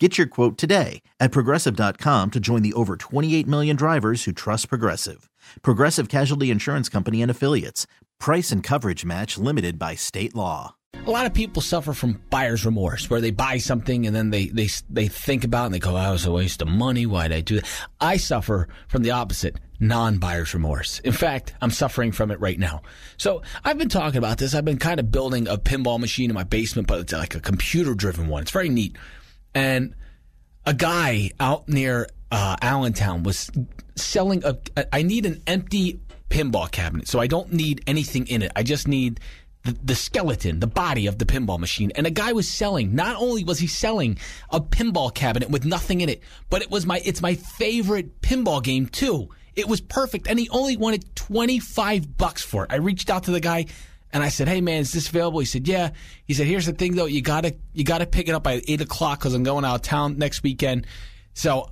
Get your quote today at progressive.com to join the over 28 million drivers who trust Progressive. Progressive Casualty Insurance Company and Affiliates. Price and coverage match limited by state law. A lot of people suffer from buyer's remorse, where they buy something and then they they they think about it and they go, "Oh, "That was a waste of money. Why did I do that?" I suffer from the opposite, non-buyer's remorse. In fact, I'm suffering from it right now. So I've been talking about this. I've been kind of building a pinball machine in my basement, but it's like a computer-driven one. It's very neat. And a guy out near uh, Allentown was selling a. I need an empty pinball cabinet, so I don't need anything in it. I just need the, the skeleton, the body of the pinball machine. And a guy was selling. Not only was he selling a pinball cabinet with nothing in it, but it was my. It's my favorite pinball game too. It was perfect, and he only wanted twenty five bucks for it. I reached out to the guy. And I said, "Hey man, is this available?" He said, "Yeah." He said, "Here's the thing though, you gotta you gotta pick it up by eight o'clock because I'm going out of town next weekend." So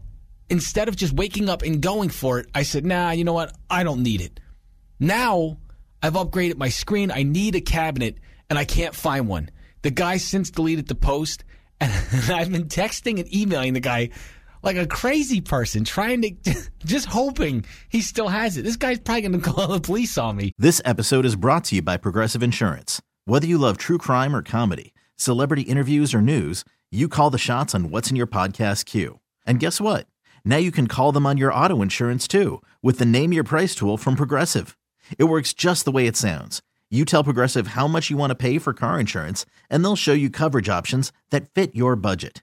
instead of just waking up and going for it, I said, "Nah, you know what? I don't need it." Now I've upgraded my screen. I need a cabinet, and I can't find one. The guy since deleted the post, and I've been texting and emailing the guy like a crazy person, trying to just hoping he still has it. This guy's probably going to call the police on me. This episode is brought to you by Progressive Insurance. Whether you love true crime or comedy, celebrity interviews or news, you call the shots on what's in your podcast queue. And guess what? Now you can call them on your auto insurance too with the Name Your Price tool from Progressive. It works just the way it sounds. You tell Progressive how much you want to pay for car insurance, and they'll show you coverage options that fit your budget.